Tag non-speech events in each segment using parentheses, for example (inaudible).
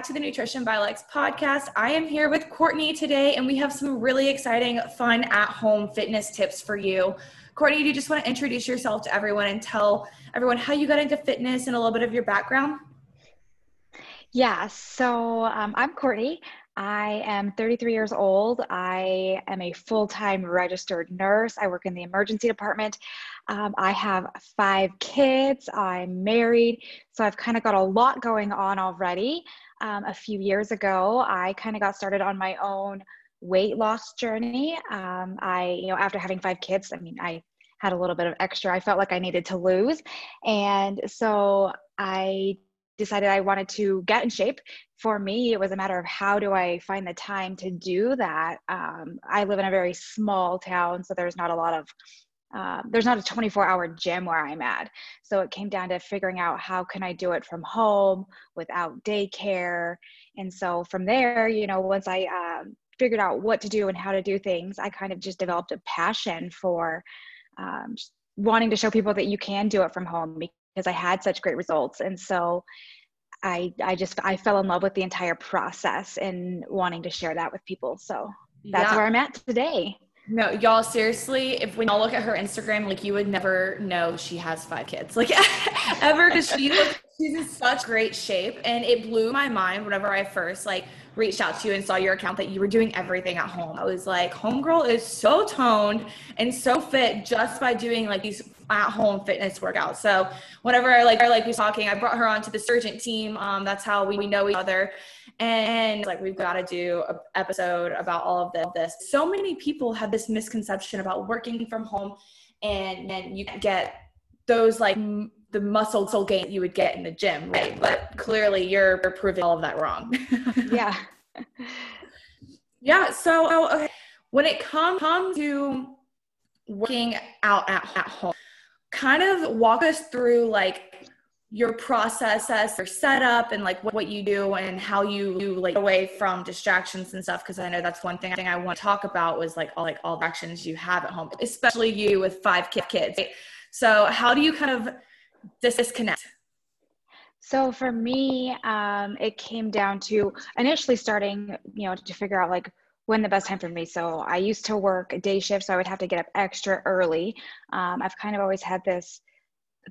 Back to the Nutrition by Lex podcast. I am here with Courtney today, and we have some really exciting, fun at home fitness tips for you. Courtney, do you just want to introduce yourself to everyone and tell everyone how you got into fitness and a little bit of your background? Yeah, so um, I'm Courtney. I am 33 years old. I am a full time registered nurse. I work in the emergency department. Um, I have five kids. I'm married. So I've kind of got a lot going on already. Um, a few years ago, I kind of got started on my own weight loss journey. Um, I, you know, after having five kids, I mean, I had a little bit of extra. I felt like I needed to lose. And so I decided I wanted to get in shape. For me, it was a matter of how do I find the time to do that. Um, I live in a very small town, so there's not a lot of uh, there's not a 24 hour gym where i'm at so it came down to figuring out how can i do it from home without daycare and so from there you know once i um, figured out what to do and how to do things i kind of just developed a passion for um, wanting to show people that you can do it from home because I had such great results. And so I I just I fell in love with the entire process and wanting to share that with people. So that's yeah. where I'm at today. No, y'all seriously, if when y'all look at her Instagram, like you would never know she has five kids. Like (laughs) ever because she she's in such great shape. And it blew my mind whenever I first like reached out to you and saw your account that you were doing everything at home. I was like, Homegirl is so toned and so fit just by doing like these at home fitness workout. So whenever I like I like was talking, I brought her onto the surgeon team. Um, that's how we, we know each other. And like we've got to do an episode about all of this. So many people have this misconception about working from home and then you get those like the muscle soul gain you would get in the gym, right? But clearly you're proving all of that wrong. (laughs) yeah. Yeah. So oh, okay. when it comes to working out at, at home, kind of walk us through like your process your setup and like what you do and how you, you like away from distractions and stuff because i know that's one thing, thing i want to talk about was like all like all the actions you have at home especially you with five kids so how do you kind of disconnect? So for me, um, it came down to initially starting, you know, to figure out like when the best time for me. So I used to work day shift, so I would have to get up extra early. Um, I've kind of always had this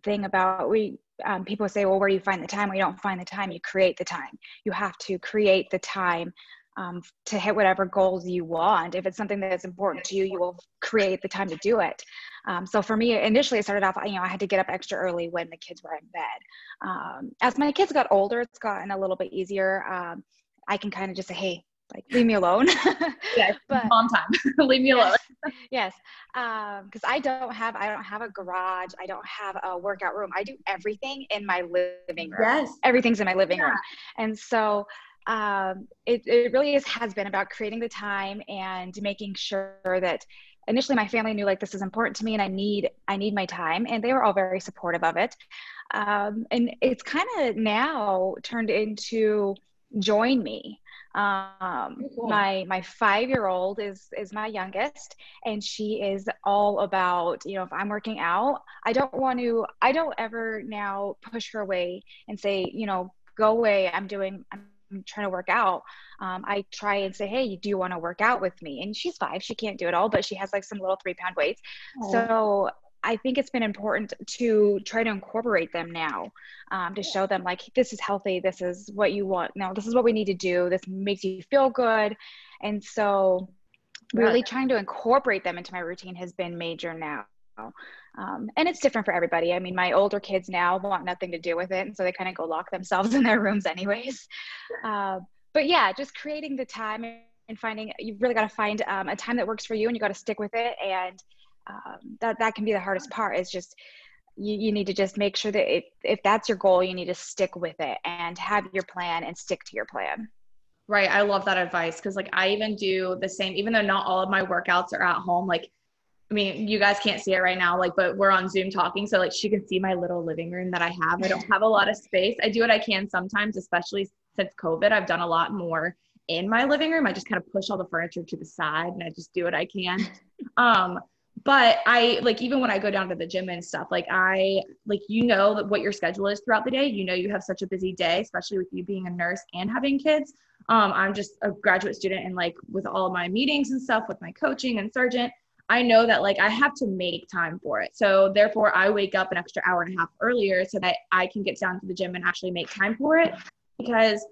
thing about we um, people say, well, where do you find the time? Well, you don't find the time, you create the time. You have to create the time um, to hit whatever goals you want. If it's something that's important to you, you will create the time to do it. Um, so for me, initially, I started off, you know, I had to get up extra early when the kids were in bed. Um, as my kids got older, it's gotten a little bit easier. Um, I can kind of just say, hey, like leave me alone. (laughs) yes, but mom time. (laughs) leave me alone. (laughs) yes, because um, I don't have I don't have a garage. I don't have a workout room. I do everything in my living room. Yes, everything's in my living yeah. room, and so um, it, it really is, has been about creating the time and making sure that initially my family knew like this is important to me and i need i need my time and they were all very supportive of it um, and it's kind of now turned into join me um, cool. my my five year old is is my youngest and she is all about you know if i'm working out i don't want to i don't ever now push her away and say you know go away i'm doing i'm trying to work out, um, I try and say, Hey, do you want to work out with me? And she's five, she can't do it all, but she has like some little three pound weights. Oh. So I think it's been important to try to incorporate them now um, to show them like this is healthy, this is what you want. No, this is what we need to do. This makes you feel good, and so really trying to incorporate them into my routine has been major now. Um, and it's different for everybody. I mean, my older kids now want nothing to do with it. And so they kind of go lock themselves (laughs) in their rooms, anyways. Uh, but yeah, just creating the time and finding, you've really got to find um, a time that works for you and you got to stick with it. And um, that, that can be the hardest part is just, you, you need to just make sure that if, if that's your goal, you need to stick with it and have your plan and stick to your plan. Right. I love that advice because, like, I even do the same, even though not all of my workouts are at home. Like, I mean, you guys can't see it right now, like, but we're on Zoom talking. So, like, she can see my little living room that I have. I don't have a lot of space. I do what I can sometimes, especially since COVID. I've done a lot more in my living room. I just kind of push all the furniture to the side and I just do what I can. Um, but I like even when I go down to the gym and stuff, like I like you know what your schedule is throughout the day. You know you have such a busy day, especially with you being a nurse and having kids. Um, I'm just a graduate student and like with all my meetings and stuff with my coaching and Sargent, I know that like I have to make time for it. So therefore I wake up an extra hour and a half earlier so that I can get down to the gym and actually make time for it because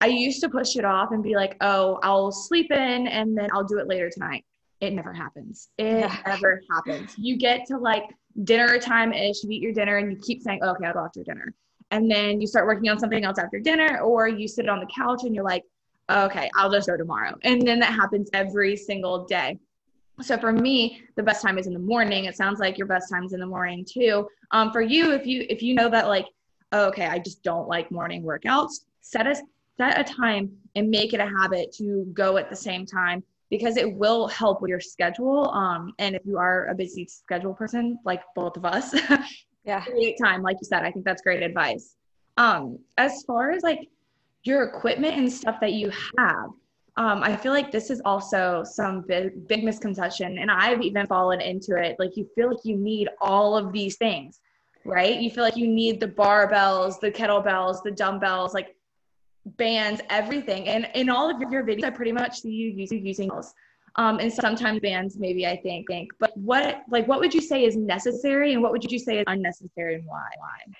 I used to push it off and be like, "Oh, I'll sleep in and then I'll do it later tonight." It never happens. It never happens. You get to like dinner time ish, you eat your dinner and you keep saying, oh, "Okay, I'll go after dinner." And then you start working on something else after dinner or you sit on the couch and you're like, "Okay, I'll just go tomorrow." And then that happens every single day. So for me, the best time is in the morning. It sounds like your best time is in the morning too. Um, for you, if you if you know that like, oh, okay, I just don't like morning workouts, set a set a time and make it a habit to go at the same time because it will help with your schedule. Um, and if you are a busy schedule person, like both of us, (laughs) yeah, create time, like you said. I think that's great advice. Um, as far as like your equipment and stuff that you have, um, I feel like this is also some big, big misconception, and I've even fallen into it. Like you feel like you need all of these things, right? You feel like you need the barbells, the kettlebells, the dumbbells, like bands, everything. And in all of your videos, I pretty much see you using those. Um, and sometimes bands, maybe I think, think. But what, like, what would you say is necessary, and what would you say is unnecessary, and why? Why?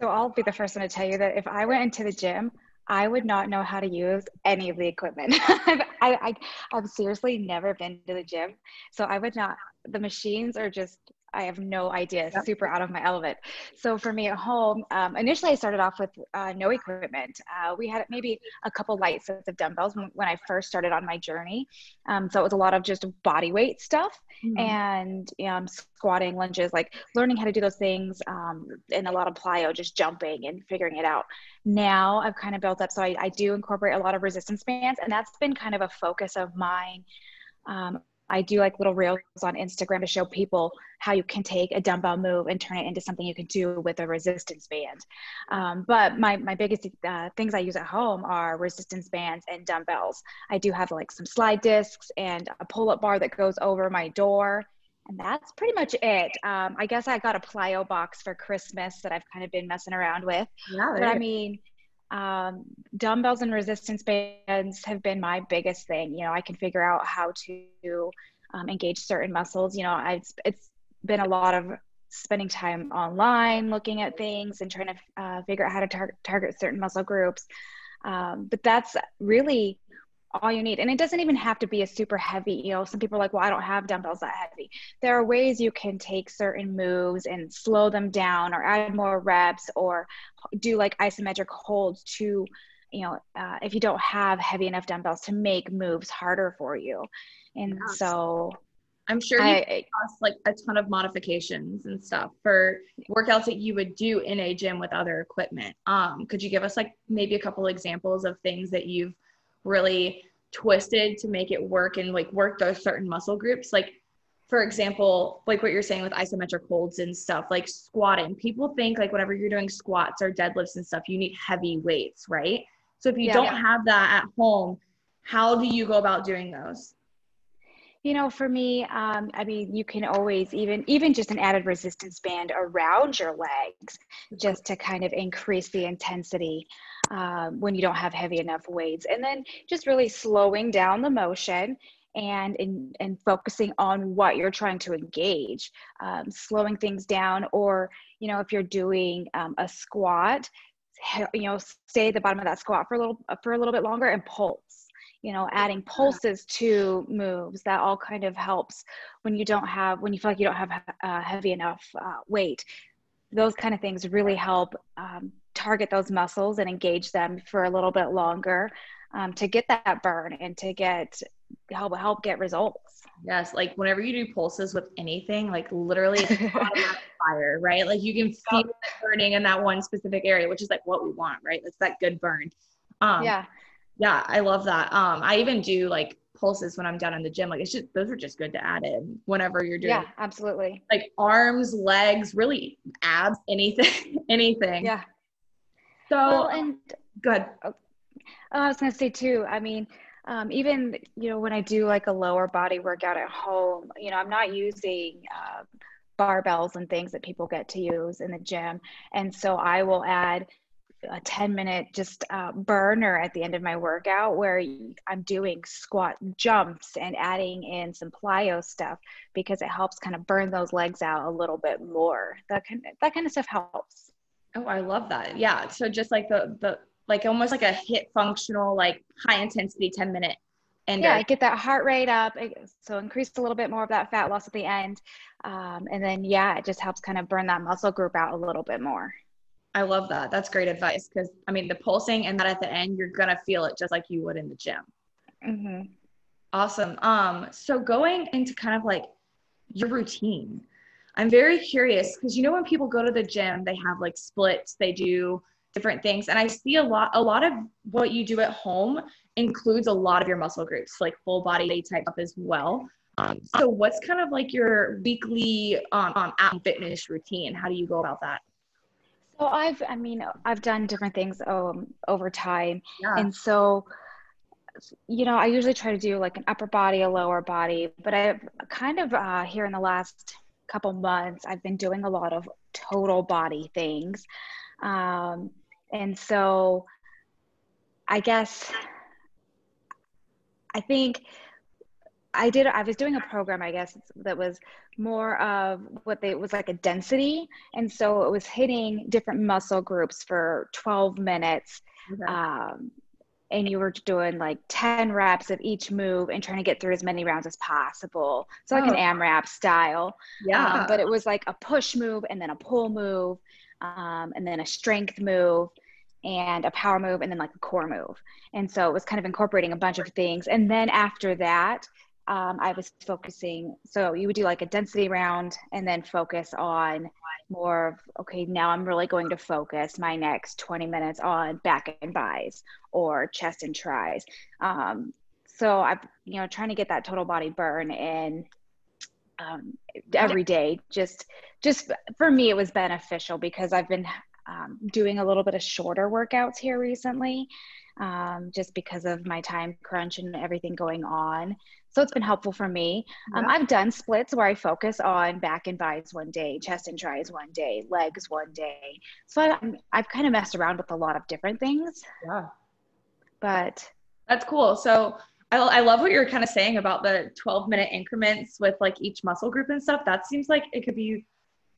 So I'll be the first one to tell you that if I went into the gym, I would not know how to use any of the equipment. (laughs) I, I, I've seriously never been to the gym. So I would not, the machines are just I have no idea, yep. super out of my element. So for me at home, um, initially I started off with uh, no equipment. Uh, we had maybe a couple light sets of dumbbells when, when I first started on my journey. Um, so it was a lot of just body weight stuff mm-hmm. and um, squatting, lunges, like learning how to do those things, um, and a lot of plyo, just jumping and figuring it out. Now I've kind of built up, so I, I do incorporate a lot of resistance bands, and that's been kind of a focus of mine. Um, I do like little reels on Instagram to show people how you can take a dumbbell move and turn it into something you can do with a resistance band. Um, but my, my biggest uh, things I use at home are resistance bands and dumbbells. I do have like some slide discs and a pull up bar that goes over my door. And that's pretty much it. Um, I guess I got a plyo box for Christmas that I've kind of been messing around with. Yeah, but I mean, um, dumbbells and resistance bands have been my biggest thing. You know, I can figure out how to um, engage certain muscles. You know, I, it's been a lot of spending time online looking at things and trying to uh, figure out how to tar- target certain muscle groups. Um, but that's really all you need. And it doesn't even have to be a super heavy, you know, some people are like, well, I don't have dumbbells that heavy. There are ways you can take certain moves and slow them down or add more reps or do like isometric holds to, you know, uh, if you don't have heavy enough dumbbells to make moves harder for you. And so I'm sure you I, cost like a ton of modifications and stuff for workouts that you would do in a gym with other equipment. Um, could you give us like maybe a couple examples of things that you've really twisted to make it work and like work those certain muscle groups? Like for example, like what you're saying with isometric holds and stuff, like squatting. People think like whenever you're doing squats or deadlifts and stuff, you need heavy weights, right? So if you yeah, don't yeah. have that at home, how do you go about doing those? You know for me um, i mean you can always even even just an added resistance band around your legs just to kind of increase the intensity um, when you don't have heavy enough weights. And then just really slowing down the motion and in, and focusing on what you're trying to engage um, slowing things down or you know if you're doing um, a squat you know stay at the bottom of that squat for a little for a little bit longer and pulse you know adding pulses to moves that all kind of helps when you don't have when you feel like you don't have uh, heavy enough uh, weight. Those kind of things really help um, target those muscles and engage them for a little bit longer um, to get that burn and to get help help get results. Yes like whenever you do pulses with anything like literally (laughs) fire right? Like you can feel it burning in that one specific area which is like what we want right? It's that good burn. Um, yeah yeah, I love that. Um, I even do like pulses when I'm down in the gym. Like it's just those are just good to add in whenever you're doing. Yeah, absolutely. Like arms, legs, really abs, anything, (laughs) anything. Yeah. So well, and good. Oh, I was gonna say too. I mean, um, even you know when i do like a lower body workout at home you know i'm not using uh, barbells and things that people get to use in the gym and so i will add a 10 minute just uh, burner at the end of my workout where i'm doing squat jumps and adding in some plyo stuff because it helps kind of burn those legs out a little bit more that kind of, that kind of stuff helps oh i love that yeah so just like the the like almost like a HIIT functional, like high intensity 10 minute. And yeah, get that heart rate up. So increase a little bit more of that fat loss at the end. Um, and then, yeah, it just helps kind of burn that muscle group out a little bit more. I love that. That's great advice. Cause I mean, the pulsing and that at the end, you're going to feel it just like you would in the gym. Mm-hmm. Awesome. Um, so going into kind of like your routine, I'm very curious because you know when people go to the gym, they have like splits, they do different things. And I see a lot, a lot of what you do at home includes a lot of your muscle groups, like full body type up as well. Um, so what's kind of like your weekly um, um, at fitness routine? How do you go about that? So I've, I mean, I've done different things um, over time. Yeah. And so, you know, I usually try to do like an upper body, a lower body, but I've kind of uh, here in the last couple months, I've been doing a lot of total body things. Um, and so I guess I think I did I was doing a program I guess that was more of what they was like a density and so it was hitting different muscle groups for 12 minutes okay. um, and you were doing like 10 reps of each move and trying to get through as many rounds as possible so like oh. an AMRAP style yeah um, but it was like a push move and then a pull move um, and then a strength move and a power move and then like a core move. And so it was kind of incorporating a bunch of things. And then after that, um, I was focusing. So you would do like a density round and then focus on more of, okay, now I'm really going to focus my next 20 minutes on back and bis or chest and tris. Um, so I'm, you know, trying to get that total body burn in um, every day. Just, just for me, it was beneficial because I've been um, doing a little bit of shorter workouts here recently, um, just because of my time crunch and everything going on. So it's been helpful for me. Um, I've done splits where I focus on back and bis one day, chest and tris one day, legs one day. So I, I've kind of messed around with a lot of different things. Yeah. But that's cool. So I, I love what you're kind of saying about the 12 minute increments with like each muscle group and stuff. That seems like it could be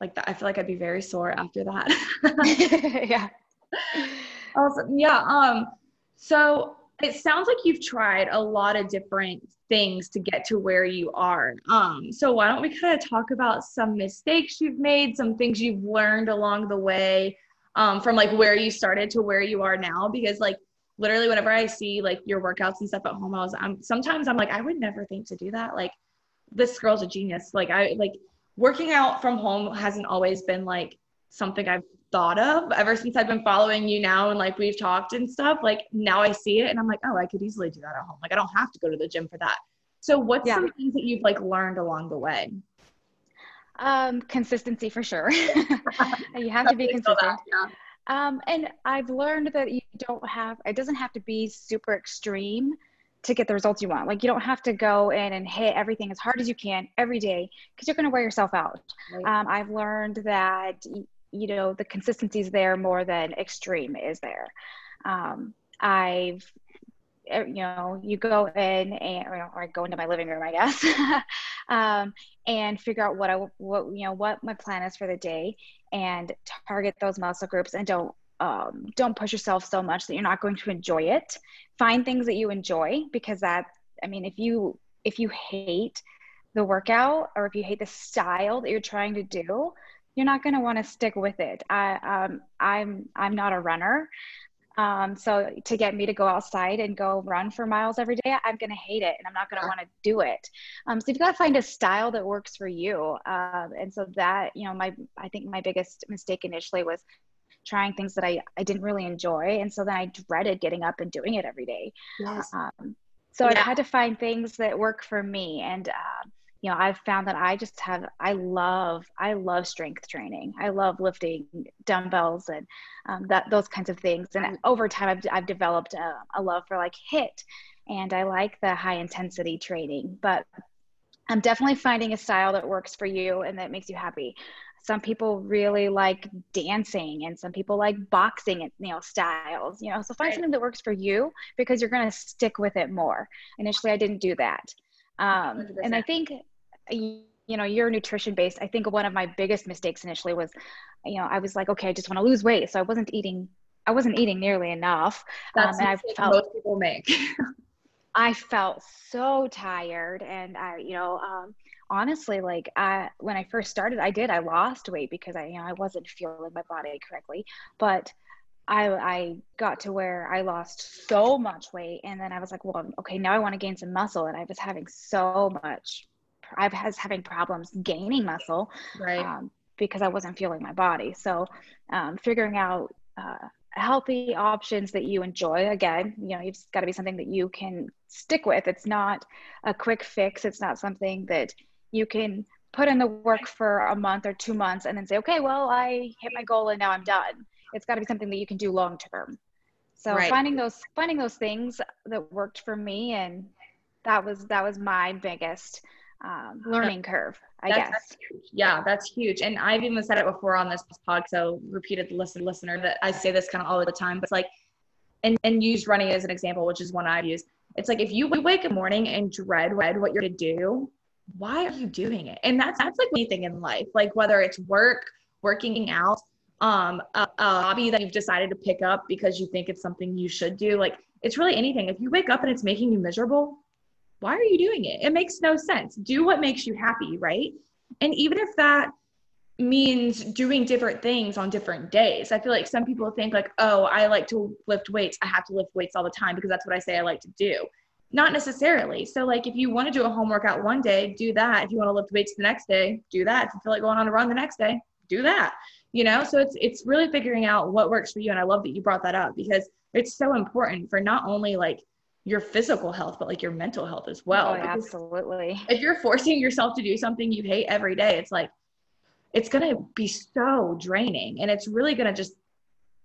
like that. I feel like I'd be very sore after that. (laughs) (laughs) yeah. Awesome. Yeah. Um, so it sounds like you've tried a lot of different things to get to where you are. Um, so why don't we kind of talk about some mistakes you've made, some things you've learned along the way, um, from like where you started to where you are now? Because like literally whenever I see like your workouts and stuff at home, I was I'm sometimes I'm like, I would never think to do that. Like this girl's a genius. Like I like working out from home hasn't always been like something I've thought of ever since I've been following you now and like we've talked and stuff. Like now I see it and I'm like, oh, I could easily do that at home. Like I don't have to go to the gym for that. So what's yeah. some things that you've like learned along the way? Um, consistency for sure. (laughs) you have to be (laughs) consistent. That, yeah. Um, and I've learned that you don't have, it doesn't have to be super extreme to get the results you want. Like you don't have to go in and hit everything as hard as you can every day because you're going to wear yourself out. Right. Um, I've learned that you know the consistency is there more than extreme is there. Um, I've eh, you know you go in and or I go into my living room I guess (laughs) um, and figure out what I what you know what my plan is for the day and target those muscle groups and don't um, don't push yourself so much that you're not going to enjoy it find things that you enjoy because that i mean if you if you hate the workout or if you hate the style that you're trying to do you're not going to want to stick with it i um, i'm i'm not a runner um, so to get me to go outside and go run for miles every day, I'm going to hate it and I'm not going to want to do it. Um, so you've got to find a style that works for you. Um, and so that, you know, my, I think my biggest mistake initially was trying things that I, I didn't really enjoy. And so then I dreaded getting up and doing it every day. Yes. Um, so yeah. I've had to find things that work for me. And, uh, you know, I've found that I just have, I love, I love strength training. I love lifting dumbbells and um, that, those kinds of things. And over time, I've, I've developed a, a love for like HIIT and I like the high intensity training, but I'm definitely finding a style that works for you and that makes you happy. Some people really like dancing and some people like boxing and you know styles, you know. So find right. something that works for you because you're going to stick with it more. Initially I didn't do that. Um, and I think you know you're nutrition based i think one of my biggest mistakes initially was you know i was like okay i just want to lose weight so i wasn't eating i wasn't eating nearly enough that's um, and I felt, most people make (laughs) i felt so tired and i you know um, honestly like i when i first started i did i lost weight because i you know i wasn't fueling my body correctly but I, I got to where I lost so much weight and then I was like, well, okay, now I want to gain some muscle. And I was having so much I was having problems gaining muscle, right? Um, because I wasn't feeling my body. So, um, figuring out uh, healthy options that you enjoy. Again, you know, you've got to be something that you can stick with. It's not a quick fix. It's not something that you can put in the work for a month or two months and then say, okay, well, I hit my goal and now I'm done. It's got to be something that you can do long term. So right. finding those finding those things that worked for me and that was that was my biggest um, learning curve, I that's, guess. That's yeah, that's huge. And I've even said it before on this pod, so repeated listen listener that I say this kind of all the time, but it's like, and, and use running as an example, which is one I've used. It's like if you wake up morning and dread what you're gonna do, why are you doing it? And that's that's like anything in life, like whether it's work, working out, um, a, a hobby that you've decided to pick up because you think it's something you should do. Like it's really anything. If you wake up and it's making you miserable, why are you doing it? It makes no sense. Do what makes you happy, right? And even if that means doing different things on different days. I feel like some people think like, "Oh, I like to lift weights. I have to lift weights all the time because that's what I say I like to do." Not necessarily. So like if you want to do a home workout one day, do that. If you want to lift weights the next day, do that. If you feel like going on a run the next day, do that. You know? So it's it's really figuring out what works for you and I love that you brought that up because it's so important for not only like your physical health, but like your mental health as well. Oh, absolutely. If you're forcing yourself to do something you hate every day, it's like, it's going to be so draining and it's really going to just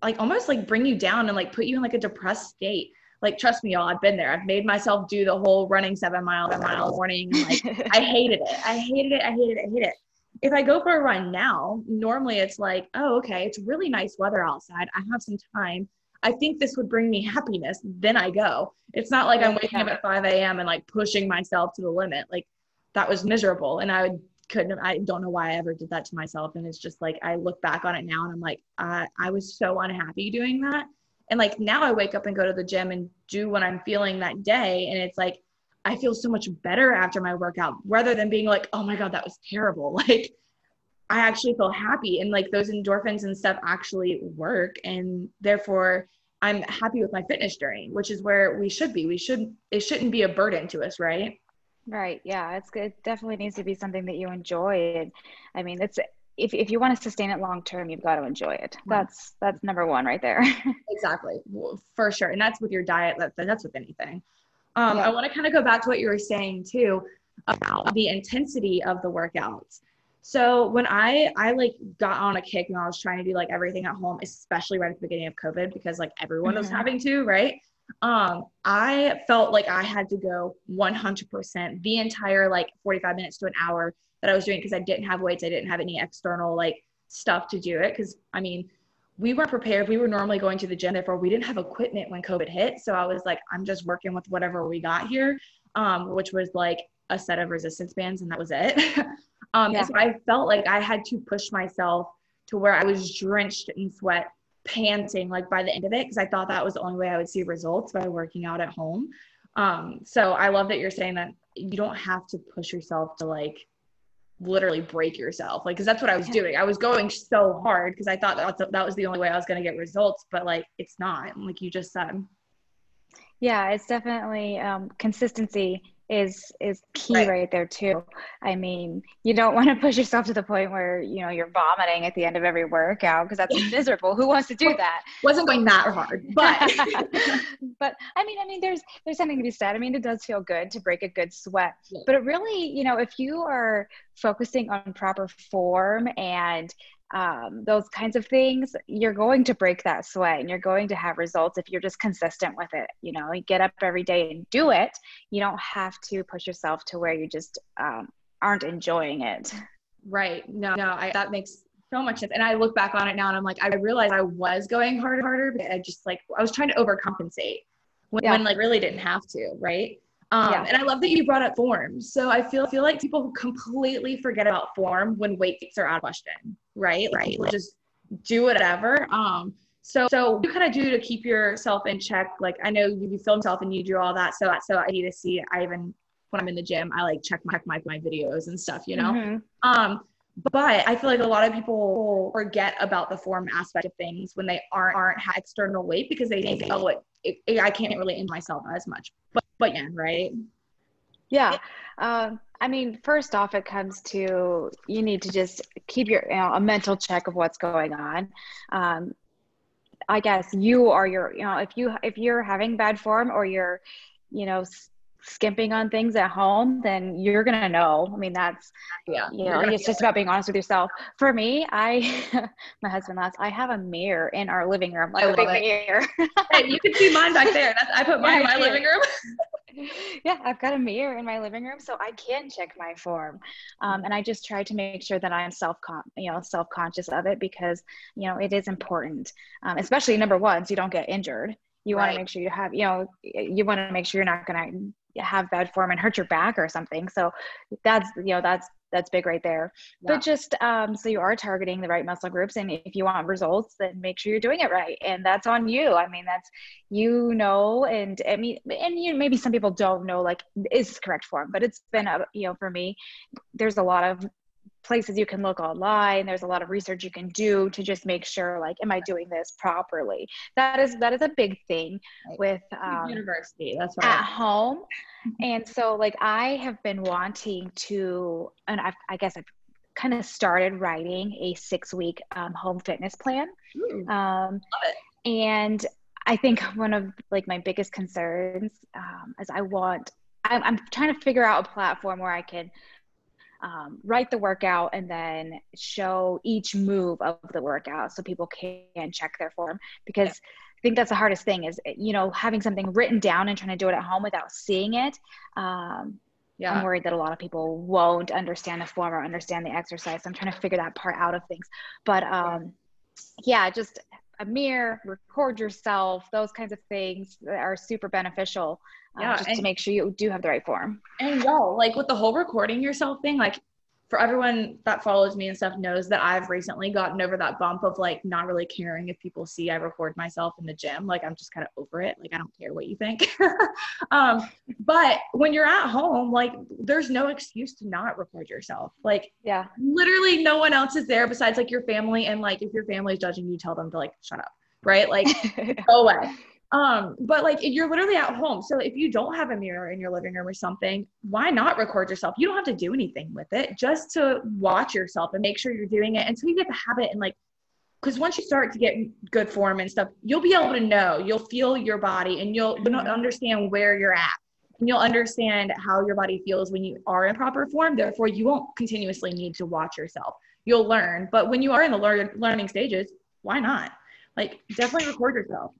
like almost like bring you down and like put you in like a depressed state. Like, trust me, y'all, I've been there. I've made myself do the whole running seven miles a mile morning. (laughs) Like, I hated it. I hated it. I hated it. I hate it. If I go for a run now, normally it's like, oh, okay, it's really nice weather outside. I have some time. I think this would bring me happiness. Then I go. It's not like I'm oh, waking up at 5 a.m. and like pushing myself to the limit. Like that was miserable. And I would, couldn't, I don't know why I ever did that to myself. And it's just like, I look back on it now and I'm like, I, I was so unhappy doing that. And like now I wake up and go to the gym and do what I'm feeling that day. And it's like, I feel so much better after my workout rather than being like, oh my God, that was terrible. (laughs) Like, I actually feel happy and like those endorphins and stuff actually work. And therefore, I'm happy with my fitness journey, which is where we should be. We should, it shouldn't be a burden to us, right? Right. Yeah. It's good. It definitely needs to be something that you enjoy. And I mean, it's, if, if you want to sustain it long term, you've got to enjoy it. That's that's number one right there. (laughs) exactly, for sure, and that's with your diet. That, that's with anything. Um, yeah. I want to kind of go back to what you were saying too about the intensity of the workouts. So when I I like got on a kick and I was trying to do like everything at home, especially right at the beginning of COVID because like everyone mm-hmm. was having to, right? Um, I felt like I had to go 100% the entire like 45 minutes to an hour that I was doing because I didn't have weights, I didn't have any external like stuff to do it because I mean we weren't prepared. We were normally going to the gym, therefore we didn't have equipment when COVID hit. So I was like, I'm just working with whatever we got here, um, which was like a set of resistance bands, and that was it. (laughs) Um, yeah. so I felt like I had to push myself to where I was drenched in sweat, panting like by the end of it, because I thought that was the only way I would see results by working out at home. Um, so I love that you're saying that you don't have to push yourself to like literally break yourself like because that's what i was doing i was going so hard because i thought that, that was the only way i was going to get results but like it's not like you just said yeah it's definitely um, consistency is is key right. right. there too. I mean, you don't want to push yourself to the point where you know you're vomiting at the end of every workout because that's (laughs) miserable. Who wants to do that? Wasn't going that hard, but (laughs) but I mean, I mean, there's there's something to be said. I mean, it does feel good to break a good sweat, yeah. but it really, you know, if you are focusing on proper form and um, those kinds of things, you're going to break that sweat and you're going to have results if you're just consistent with it. You know, you get up every day and do it. You don't have to push yourself to where you just um, aren't enjoying it. Right. No, no, I, that makes so much sense. And I look back on it now and I'm like, I realized I was going harder, and harder, but I just like, I was trying to overcompensate when, yeah. when like really didn't have to. Right. Um, yeah. And I love that you brought up form. So I feel feel like people completely forget about form when weights are out of question, right? Right. Like, just do whatever. Um, so so what you kind of do to keep yourself in check? Like I know you, you film yourself and you do all that. So so I need to see. I even when I'm in the gym, I like check my check my, my videos and stuff. You know. Mm-hmm. Um, but I feel like a lot of people forget about the form aspect of things when they aren't aren't external weight because they think, oh, it, it, I can't really in myself as much. But but yeah, right? Yeah. Um, I mean, first off, it comes to you need to just keep your you know, a mental check of what's going on. Um, I guess you are your you know if you if you're having bad form or you're you know skimping on things at home, then you're gonna know. I mean, that's yeah, you know, it's just about being honest with yourself. For me, I (laughs) my husband laughs. I have a mirror in our living room, like a big it. mirror. hey, you can see mine back there. That's, I put mine yeah, in my living room. (laughs) yeah, I've got a mirror in my living room, so I can check my form, um, and I just try to make sure that I'm self you know self conscious of it because you know it is important, um, especially number one, so you don't get injured. You right. want to make sure you have you know you want to make sure you're not going to have bad form and hurt your back or something. So that's you know that's that's big right there. Yeah. But just um, so you are targeting the right muscle groups, and if you want results, then make sure you're doing it right, and that's on you. I mean, that's you know, and I mean, and you maybe some people don't know like is correct form, but it's been a you know for me, there's a lot of places you can look online. There's a lot of research you can do to just make sure like am i doing this properly? That is that is a big thing right. with um, university that's right. at home. Mm-hmm. and so like i have been wanting to and I've, i guess i've kind of started writing a six week um, home fitness plan. Um, and i think one of like my biggest concerns um, is i want I'm, I'm trying to figure out a platform where i can um, write the workout and then show each move of the workout so people can check their form because yeah. I think that's the hardest thing is you know having something written down and trying to do it at home without seeing it. Um, yeah. I'm worried that a lot of people won't understand the form or understand the exercise. So I'm trying to figure that part out of things. But um, yeah, just a mirror, record yourself, those kinds of things are super beneficial uh, yeah, just and, to make sure you do have the right form. And y'all, like with the whole recording yourself thing, like for everyone that follows me and stuff knows that I've recently gotten over that bump of like not really caring if people see I record myself in the gym. Like I'm just kind of over it. Like I don't care what you think. (laughs) um, but when you're at home, like there's no excuse to not record yourself. Like yeah, literally no one else is there besides like your family. And like if your family's judging you, tell them to like shut up. Right? Like (laughs) go away. Um, but like you're literally at home. So if you don't have a mirror in your living room or something, why not record yourself? You don't have to do anything with it, just to watch yourself and make sure you're doing it until you get the habit and like because once you start to get good form and stuff, you'll be able to know, you'll feel your body and you'll, understand where you're at. And you'll understand how your body feels when you are in proper form. Therefore, you won't continuously need to watch yourself. You'll learn. But when you are in the learn, learning stages, why not? Like, definitely record yourself.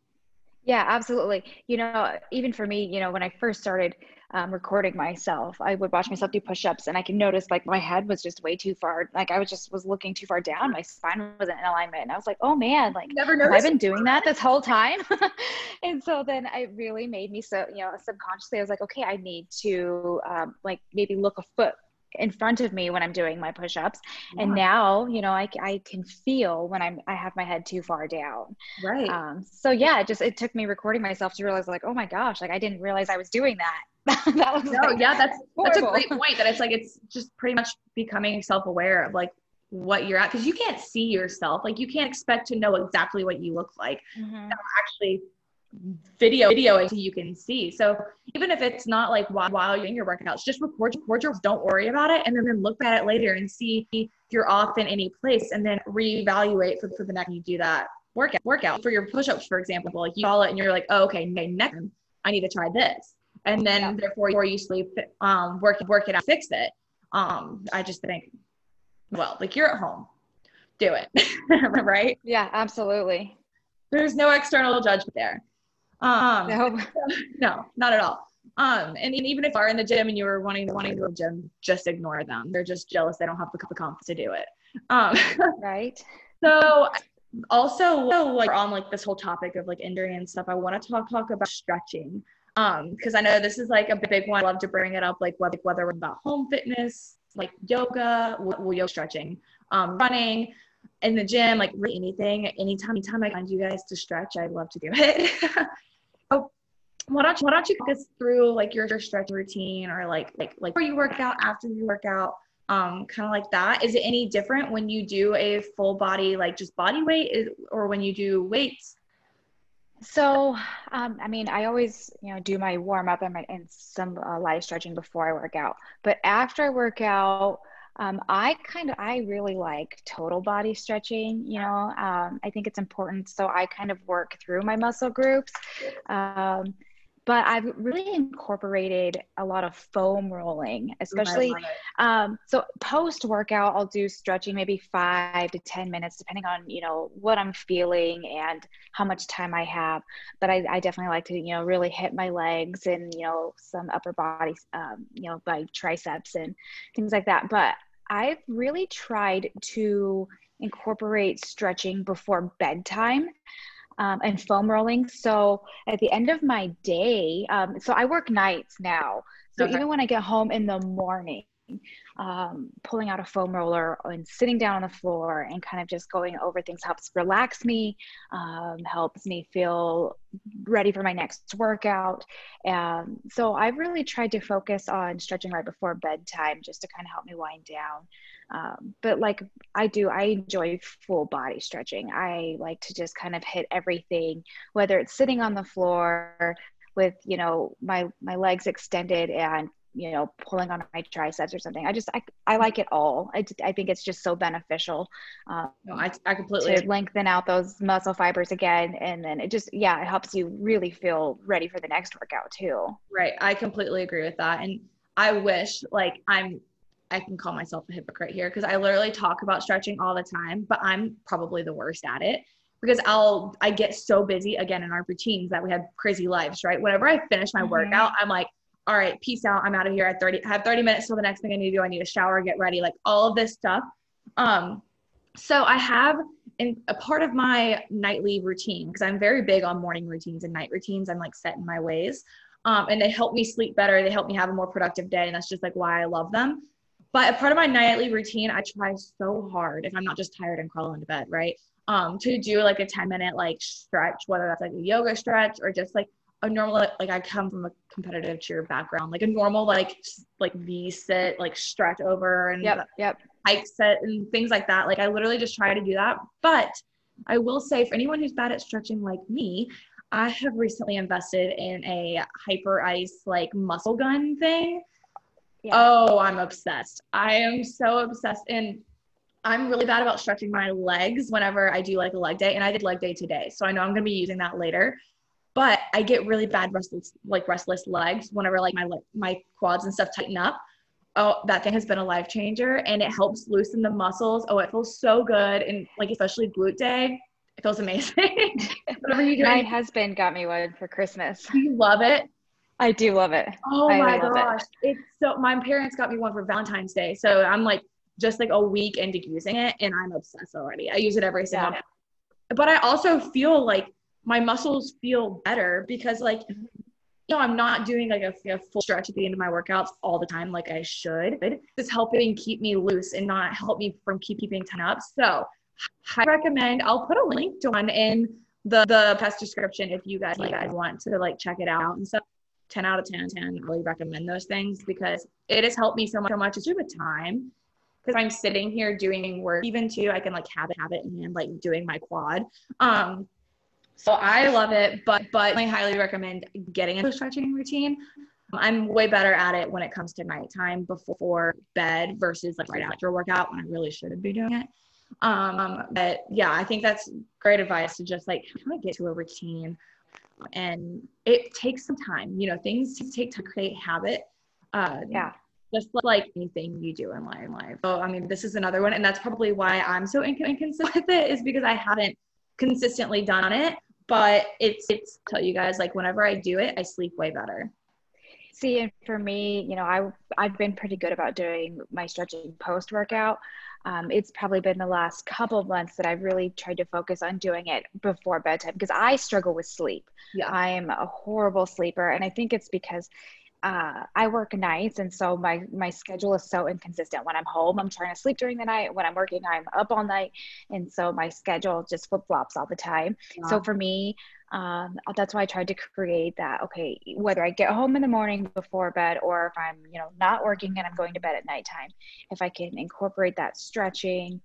Yeah, absolutely. You know, even for me, you know, when I first started um, recording myself, I would watch myself do push-ups, and I can notice like my head was just way too far. Like I was just was looking too far down. My spine wasn't in alignment, and I was like, "Oh man, like Never have I been doing that this whole time?" (laughs) and so then it really made me so you know subconsciously I was like, "Okay, I need to um, like maybe look a foot in front of me when I'm doing my push-ups. Yeah. And now, you know, I, I can feel when I'm, I have my head too far down. Right. Um, so yeah, it just, it took me recording myself to realize like, oh my gosh, like I didn't realize I was doing that. (laughs) that was no, like, yeah, that's, horrible. that's a great point that it's like, it's just pretty much becoming self-aware of like what you're at. Cause you can't see yourself. Like you can't expect to know exactly what you look like. Mm-hmm. Actually video video so you can see. So even if it's not like while, while you're in your workouts, just record, record your don't worry about it and then, then look at it later and see if you're off in any place and then reevaluate for, for the next you do that workout workout for your push-ups for example like you follow it and you're like oh okay next I need to try this and then yeah. therefore before you sleep um work work it out fix it um I just think well like you're at home do it. (laughs) right? Yeah, absolutely. There's no external judgment there. Um, no. (laughs) no, not at all. Um, and even if you are in the gym and you were wanting wanting to go to the gym, just ignore them. They're just jealous they don't have the confidence to do it. Um, (laughs) right. So also like on like this whole topic of like injury and stuff, I want to talk talk about stretching. Um, because I know this is like a big one. I love to bring it up, like whether whether we're about home fitness, like yoga, well, yoga stretching, um, running in the gym, like really anything. Anytime, anytime I find you guys to stretch, I'd love to do it. (laughs) oh, why don't you, why don't you walk us through like your, your stretch routine or like like like before you work out, after you work out, um, kind of like that. Is it any different when you do a full body, like just body weight, is, or when you do weights? So, um, I mean, I always, you know, do my warm up and, my, and some uh, light stretching before I work out. But after I work out, um, I kind of, I really like total body stretching. You know, um, I think it's important. So I kind of work through my muscle groups. Um, but I've really incorporated a lot of foam rolling, especially. Um, so post workout, I'll do stretching maybe five to 10 minutes, depending on, you know, what I'm feeling and how much time I have. But I, I definitely like to, you know, really hit my legs and, you know, some upper body, um, you know, by triceps and things like that. But I've really tried to incorporate stretching before bedtime um, and foam rolling. So at the end of my day, um, so I work nights now. So okay. even when I get home in the morning, um, pulling out a foam roller and sitting down on the floor and kind of just going over things helps relax me, um, helps me feel ready for my next workout. And so I've really tried to focus on stretching right before bedtime just to kind of help me wind down. Um, but like I do, I enjoy full body stretching. I like to just kind of hit everything, whether it's sitting on the floor with you know my my legs extended and you know pulling on my triceps or something. I just i, I like it all. I, I think it's just so beneficial um, no, I, I completely to lengthen out those muscle fibers again. And then it just yeah it helps you really feel ready for the next workout too. Right. I completely agree with that. And i wish like i'm I can call myself a hypocrite here because I literally talk about stretching all the time, but I'm probably the worst at it because I'll I get so busy again in our routines that we have crazy lives, right? Whenever I finish my mm-hmm. workout, I'm like, all right, peace out. I'm out of here at 30. I have 30 minutes till the next thing I need to do. I need to shower, get ready, like all of this stuff. Um, so I have in a part of my nightly routine because I'm very big on morning routines and night routines. I'm like set in my ways. Um, and they help me sleep better. They help me have a more productive day. And that's just like why I love them. But a part of my nightly routine, I try so hard if I'm not just tired and crawl into bed, right? Um, to do like a 10 minute like stretch, whether that's like a yoga stretch or just like a normal like I come from a competitive cheer background, like a normal like like V sit, like stretch over and yep, yep. hike set and things like that. Like I literally just try to do that. But I will say for anyone who's bad at stretching like me, I have recently invested in a Hyperice like muscle gun thing yeah. Oh, I'm obsessed. I am so obsessed. And I'm really bad about stretching my legs whenever I do like a leg day. And I did leg day today. So I know I'm going to be using that later. But I get really bad restless, like restless legs whenever like my my quads and stuff tighten up. Oh, that thing has been a life changer and it helps loosen the muscles. Oh, it feels so good. And like, especially glute day, it feels amazing. Whatever you do. My husband got me one for Christmas. You love it. I do love it. Oh I my gosh. It. It's so my parents got me one for Valentine's Day. So I'm like just like a week into using it and I'm obsessed already. I use it every single yeah. day. But I also feel like my muscles feel better because like mm-hmm. you know, I'm not doing like a, a, full stretch at the end of my workouts all the time like I should. It's helping keep me loose and not help me from keep keeping ten up. So I recommend I'll put a link to one in the the past description if you guys like guys want to like check it out and stuff. 10 out of 10, 10. I really recommend those things because it has helped me so much, so much it's just with time. Because I'm sitting here doing work, even too, I can like have it, have it, and like doing my quad. Um, so I love it, but but I highly recommend getting a stretching routine. I'm way better at it when it comes to nighttime before bed versus like right after a workout when I really shouldn't be doing it. Um, but yeah, I think that's great advice to just like kind of get to a routine and it takes some time you know things take to create habit uh, yeah just like anything you do in life. life. So, I mean, this is another one. And that's probably why I'm so inconsistent (laughs) with it is because I haven't consistently done it. But it's, it's tell you guys, like, whenever I do it, I sleep way better. See, and for me, you know, I, I've been pretty good about doing my stretching post workout. Um, it's probably been the last couple of months that I've really tried to focus on doing it before bedtime because I struggle with sleep. Yeah. I am a horrible sleeper. And I think it's because uh, I work nights, and so my my schedule is so inconsistent. When I'm home, I'm trying to sleep during the night. When I'm working, I'm up all night, and so my schedule just flip flops all the time. Yeah. So for me, um, that's why I tried to create that. Okay, whether I get home in the morning before bed, or if I'm you know not working and I'm going to bed at nighttime, if I can incorporate that stretching,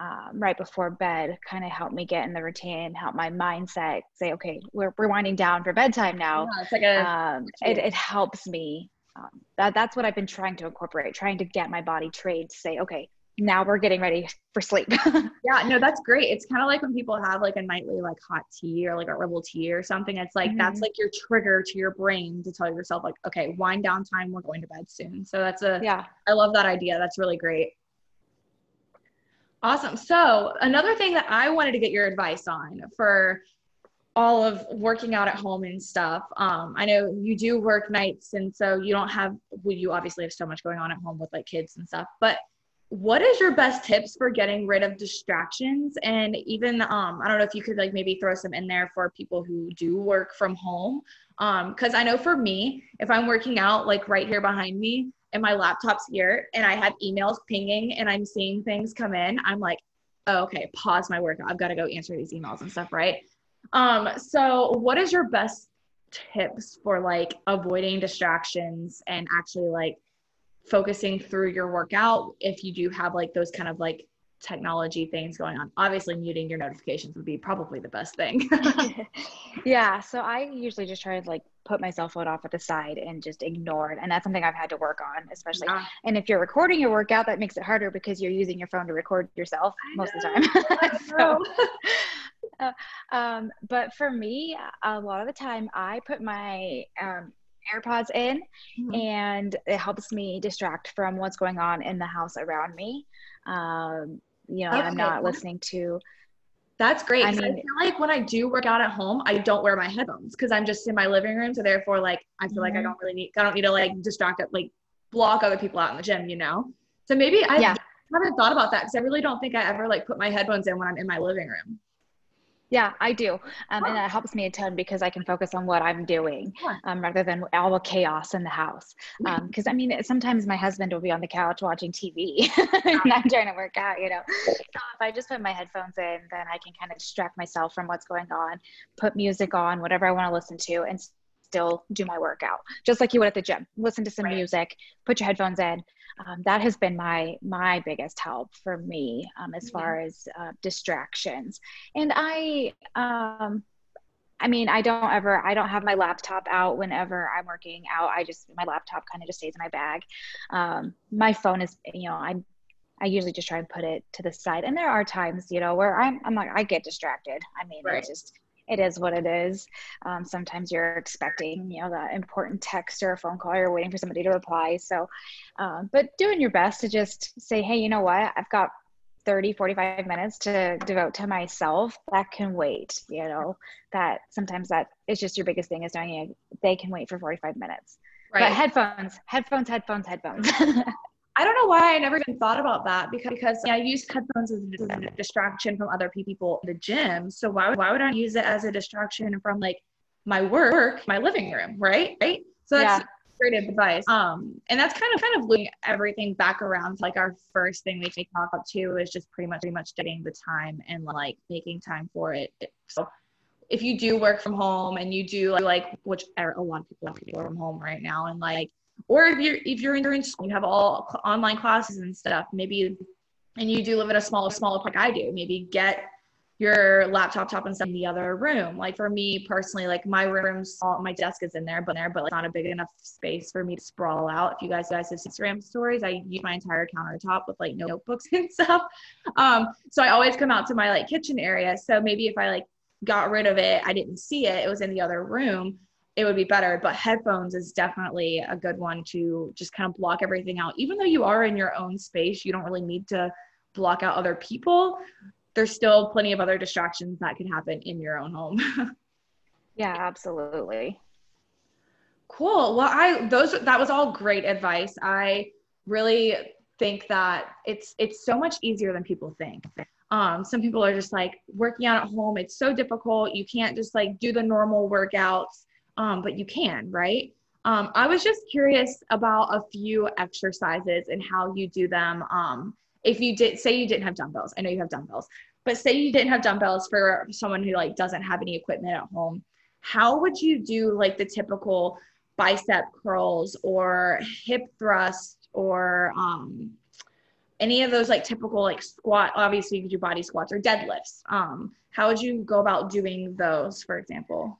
um, right before bed kind of help me get in the routine, help my mindset say, okay, we're, we're winding down for bedtime now. Yeah, like a, um, it, it helps me. Um, that, that's what I've been trying to incorporate, trying to get my body trained to say, okay, now we're getting ready for sleep. (laughs) yeah, no, that's great. It's kind of like when people have like a nightly like hot tea or like a herbal tea or something. It's like mm-hmm. that's like your trigger to your brain to tell yourself like, okay, wind down time. We're going to bed soon. So that's a yeah. I love that idea. That's really great. Awesome. So, another thing that I wanted to get your advice on for all of working out at home and stuff. Um, I know you do work nights, and so you don't have, well, you obviously have so much going on at home with like kids and stuff, but what is your best tips for getting rid of distractions and even um i don't know if you could like maybe throw some in there for people who do work from home um because i know for me if i'm working out like right here behind me and my laptop's here and I have emails pinging and I'm seeing things come in, I'm like, oh, okay, pause my workout. I've got to go answer these emails and stuff, right? Um, so what is your best tips for like avoiding distractions and actually like focusing through your workout if you do have like those kind of like technology things going on. Obviously, muting your notifications would be probably the best thing. (laughs) (laughs) yeah. So I usually just try to like put my cell phone off at the side and just ignore it. And that's something I've had to work on, especially. Yeah. And if you're recording your workout, that makes it harder because you're using your phone to record yourself most of the time. (laughs) so, uh, um, but for me, a lot of the time, I put my um, AirPods in, mm-hmm. and it helps me distract from what's going on in the house around me. Um, you know, okay. I'm not listening to. That's great. I, mean, I feel like when I do work out at home, I don't wear my headphones because I'm just in my living room. So therefore, like, I feel mm-hmm. like I mm-hmm. don't really need, I don't need to like distract it, like block other people out in the gym, you know? So maybe I yeah. haven't thought about that because I really don't think I ever like put my headphones in when I'm in my living room. Yeah, I do. Um, and that helps me a ton because I can focus on what I'm doing um, rather than all the chaos in the house. Because um, I mean, sometimes my husband will be on the couch watching TV and I'm trying to work out, you know. So if I just put my headphones in, then I can kind of distract myself from what's going on, put music on, whatever I want to listen to, and still do my workout, just like you would at the gym. Listen to some right. music, put your headphones in, um, that has been my my biggest help for me um, as far as uh, distractions and i um, i mean i don't ever i don't have my laptop out whenever i'm working out i just my laptop kind of just stays in my bag um, my phone is you know i'm I usually just try and put it to the side. And there are times, you know, where I'm, I'm like, I get distracted. I mean, right. it's just, it is what it is. Um, sometimes you're expecting, you know, that important text or a phone call, you're waiting for somebody to reply. So, um, but doing your best to just say, hey, you know what, I've got 30, 45 minutes to devote to myself. That can wait, you know, that sometimes that is just your biggest thing is knowing they can wait for 45 minutes. Right. But headphones, headphones, headphones, headphones. (laughs) I don't know why I never even thought about that because, because I use headphones as a distraction from other people in the gym. So why, would, why would I use it as a distraction from like my work, my living room, right? Right. So that's yeah. great advice. Um, and that's kind of kind of looking everything back around. Like our first thing we take talk about too is just pretty much pretty much getting the time and like making time for it. So if you do work from home and you do like, like which a lot of people are from home right now and like or if you're if you're in school, you have all online classes and stuff. Maybe, and you do live in a small small like I do. Maybe get your laptop top and stuff in the other room. Like for me personally, like my room's my desk is in there, but there, but like not a big enough space for me to sprawl out. If you guys guys have Instagram stories, I use my entire countertop with like notebooks (laughs) and stuff. Um, so I always come out to my like kitchen area. So maybe if I like got rid of it, I didn't see it, it was in the other room it would be better. But headphones is definitely a good one to just kind of block everything out. Even though you are in your own space, you don't really need to block out other people. There's still plenty of other distractions that can happen in your own home. (laughs) yeah, absolutely. Cool. Well, I those that was all great advice. I really think that it's it's so much easier than people think. Um, some people are just like working out at home. It's so difficult. You can't just like do the normal workouts, um, but you can, right? Um, I was just curious about a few exercises and how you do them. Um, if you did say you didn't have dumbbells, I know you have dumbbells, but say you didn't have dumbbells for someone who like doesn't have any equipment at home, how would you do like the typical bicep curls or hip thrust or um, any of those like typical like squat obviously you could do body squats or deadlifts um, how would you go about doing those for example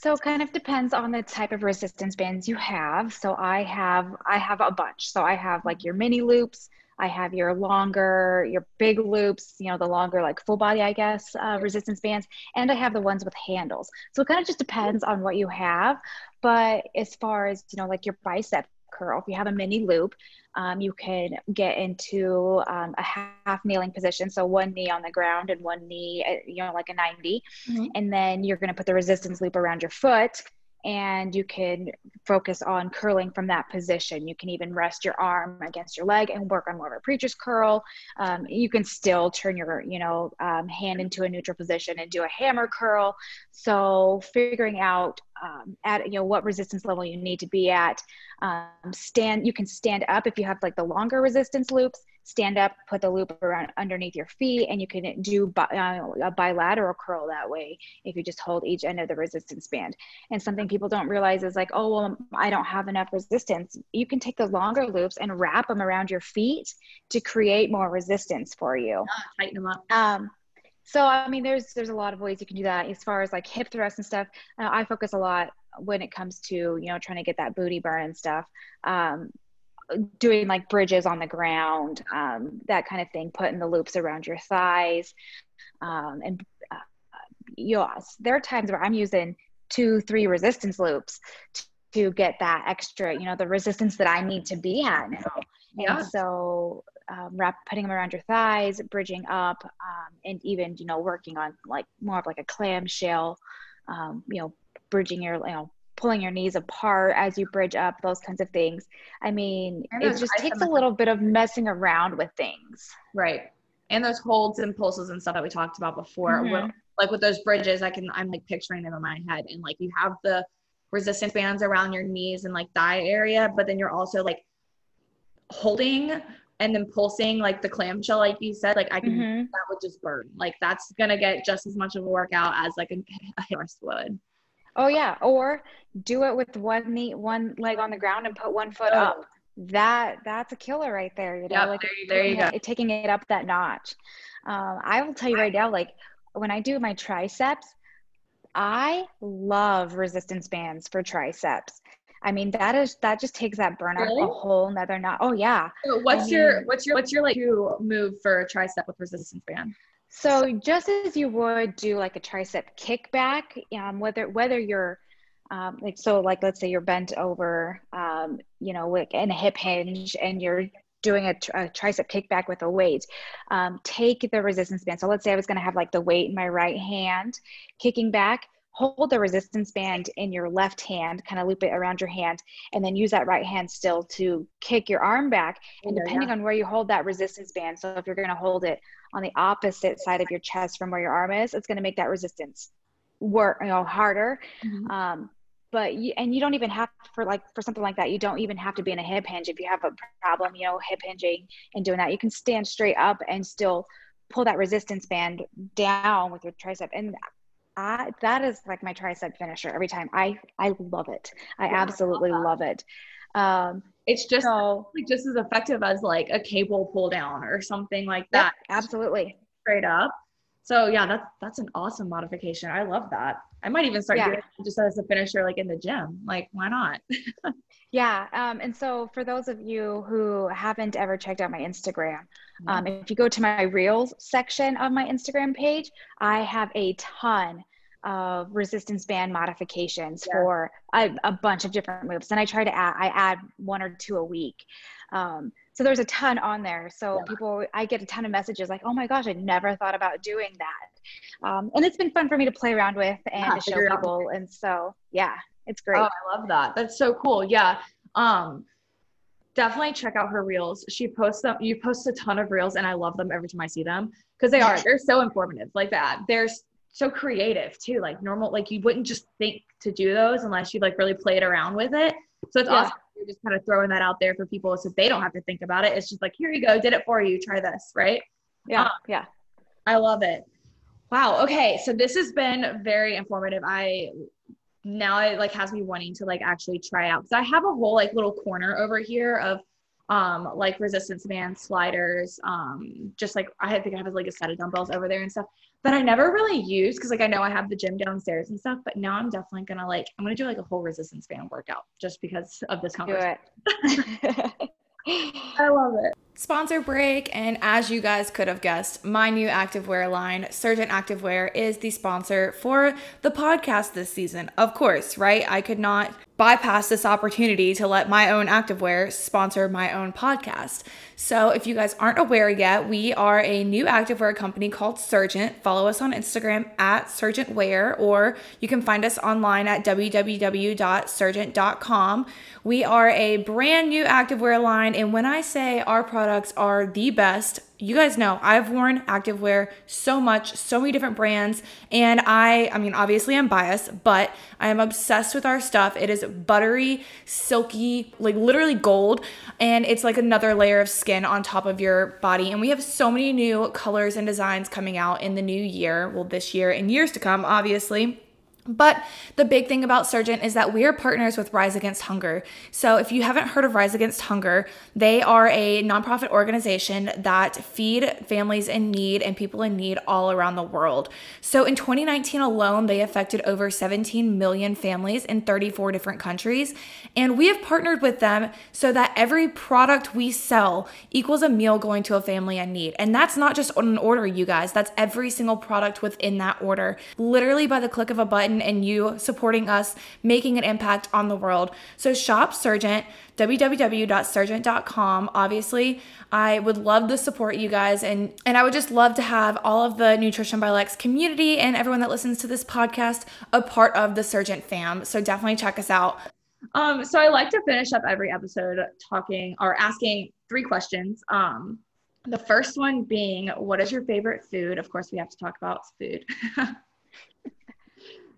so it kind of depends on the type of resistance bands you have. So i have i have a bunch. So i have like your mini loops. I have your longer, your big loops, you know, the longer like full body, I guess, uh, resistance bands, and I have the ones with handles. So it kind of just depends on what you have. But as far as, you know, like your bicep curl, if you have a mini loop, um, you can get into um, a half kneeling position. So one knee on the ground and one knee, uh, you know, like a 90. Mm-hmm. And then you're going to put the resistance loop around your foot and you can focus on curling from that position. You can even rest your arm against your leg and work on more of a preacher's curl. Um, you can still turn your, you know, um, hand into a neutral position and do a hammer curl. So figuring out um, at you know what resistance level you need to be at. Um, stand. You can stand up if you have like the longer resistance loops stand up, put the loop around underneath your feet, and you can do bi- uh, a bilateral curl that way if you just hold each end of the resistance band. And something people don't realize is like, oh, well, I don't have enough resistance. You can take the longer loops and wrap them around your feet to create more resistance for you. Yeah, tighten them up. Um, so I mean, there's there's a lot of ways you can do that. As far as like hip thrusts and stuff, uh, I focus a lot when it comes to you know trying to get that booty burn and stuff. Um, doing like bridges on the ground, um, that kind of thing, putting the loops around your thighs. Um, and uh, you know, there are times where I'm using two, three resistance loops to, to get that extra, you know, the resistance that I need to be at now. Yeah. And so um, wrap, putting them around your thighs, bridging up, um, and even, you know, working on like more of like a clamshell, um, you know, bridging your, you know, pulling your knees apart as you bridge up, those kinds of things. I mean, it just takes a little bit of messing around with things. Right. And those holds and pulses and stuff that we talked about before. Mm-hmm. like with those bridges, I can I'm like picturing them in my head. And like you have the resistance bands around your knees and like thigh area, but then you're also like holding and then pulsing like the clamshell, like you said, like I can mm-hmm. that would just burn. Like that's gonna get just as much of a workout as like a, (laughs) a horse would. Oh yeah, or do it with one knee, one leg on the ground and put one foot oh. up. That that's a killer right there. You know, yep, like there, there you go. taking it up that notch. Um, I will tell you right now, like when I do my triceps, I love resistance bands for triceps. I mean, that is that just takes that burn really? a whole nother notch. Oh yeah. So what's I mean, your what's your what's your like move for a tricep with resistance band? So just as you would do like a tricep kickback, um, whether whether you're um, like so like let's say you're bent over, um, you know, like in a hip hinge, and you're doing a, a tricep kickback with a weight, um, take the resistance band. So let's say I was going to have like the weight in my right hand, kicking back. Hold the resistance band in your left hand, kind of loop it around your hand, and then use that right hand still to kick your arm back. And depending yeah. on where you hold that resistance band, so if you're going to hold it on the opposite side of your chest from where your arm is, it's going to make that resistance work, you know, harder. Mm-hmm. Um, but you, and you don't even have for like for something like that you don't even have to be in a hip hinge if you have a problem you know hip hinging and doing that you can stand straight up and still pull that resistance band down with your tricep and I, that is like my tricep finisher every time i i love it i yeah, absolutely I love, love, it um it's just so, like just as effective as like a cable pull down or something like that. absolutely. Straight up. So yeah, that's that's an awesome modification. I love that. I might even start yeah. doing it just as a finisher, like in the gym. Like, why not? (laughs) yeah. Um, and so for those of you who haven't ever checked out my Instagram, um, if you go to my reels section of my Instagram page, I have a ton of resistance band modifications yeah. for a, a, bunch of different moves. And I try to add, I add one or two a week. Um, so there's a ton on there. So yeah. people, I get a ton of messages like, "Oh my gosh, I never thought about doing that," um, and it's been fun for me to play around with and yeah, to show people. And so, yeah, it's great. Oh, I love that. That's so cool. Yeah. Um, definitely check out her reels. She posts them. You post a ton of reels, and I love them every time I see them because they are. They're so informative. Like that. They're so creative too. Like normal. Like you wouldn't just think to do those unless you like really played around with it. So it's yeah. awesome. You're just kind of throwing that out there for people so they don't have to think about it. It's just like, here you go, did it for you. Try this, right? Yeah. Um, yeah. I love it. Wow. Okay. So this has been very informative. I now it like has me wanting to like actually try out because I have a whole like little corner over here of um like resistance band sliders um just like i think i have like a set of dumbbells over there and stuff that i never really use because like i know i have the gym downstairs and stuff but now i'm definitely gonna like i'm gonna do like a whole resistance band workout just because of this conversation. (laughs) I love it sponsor break. And as you guys could have guessed, my new activewear line, Surgent Activewear, is the sponsor for the podcast this season. Of course, right? I could not bypass this opportunity to let my own activewear sponsor my own podcast. So, if you guys aren't aware yet, we are a new activewear company called Surgent. Follow us on Instagram at SurgentWear, or you can find us online at www.surgent.com. We are a brand new activewear line, and when I say our products are the best, you guys know I've worn activewear so much, so many different brands, and I I mean obviously I'm biased, but I am obsessed with our stuff. It is buttery, silky, like literally gold, and it's like another layer of skin on top of your body. And we have so many new colors and designs coming out in the new year, well this year and years to come, obviously. But the big thing about Surgent is that we are partners with Rise Against Hunger. So if you haven't heard of Rise Against Hunger, they are a nonprofit organization that feed families in need and people in need all around the world. So in 2019 alone, they affected over 17 million families in 34 different countries. And we have partnered with them so that every product we sell equals a meal going to a family in need. And that's not just an order, you guys. That's every single product within that order. Literally by the click of a button and you supporting us making an impact on the world. So shop Surgent, www.surgent.com. Obviously, I would love to support you guys and and I would just love to have all of the Nutrition by Lex community and everyone that listens to this podcast a part of the Surgent fam. So definitely check us out. Um, so I like to finish up every episode talking or asking three questions. Um, the first one being, what is your favorite food? Of course, we have to talk about food. (laughs)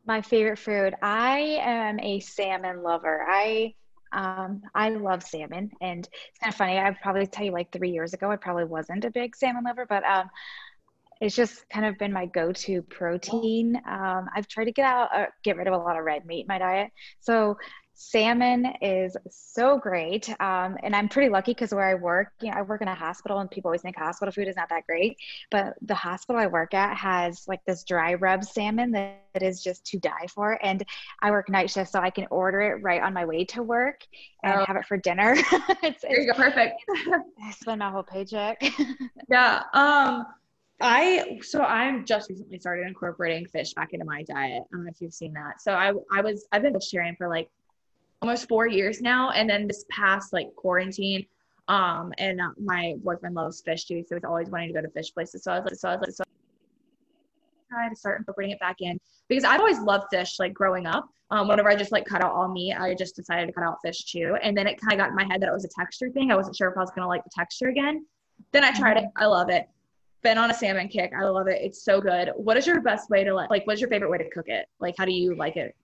my favorite food. I am a salmon lover. I um, I love salmon, and it's kind of funny. I'd probably tell you like three years ago, I probably wasn't a big salmon lover, but um, it's just kind of been my go-to protein. Um, I've tried to get out, uh, get rid of a lot of red meat in my diet. So salmon is so great um, and i'm pretty lucky because where i work you know i work in a hospital and people always think hospital food is not that great but the hospital i work at has like this dry rub salmon that is just to die for and i work night shift so i can order it right on my way to work and oh. have it for dinner (laughs) it's, there you go perfect (laughs) i spend my whole paycheck (laughs) yeah um I so I'm just recently started incorporating fish back into my diet. I don't know if you've seen that. So I I was I've been vegetarian for like almost four years now. And then this past like quarantine, um, and uh, my boyfriend loves fish too, so he's always wanting to go to fish places. So I was like, so I was like, so I try to start incorporating it back in because I've always loved fish like growing up. Um, whenever I just like cut out all meat, I just decided to cut out fish too. And then it kind of got in my head that it was a texture thing. I wasn't sure if I was gonna like the texture again. Then I tried it. I love it. Been on a salmon kick. I love it. It's so good. What is your best way to like? Like, what's your favorite way to cook it? Like, how do you like it?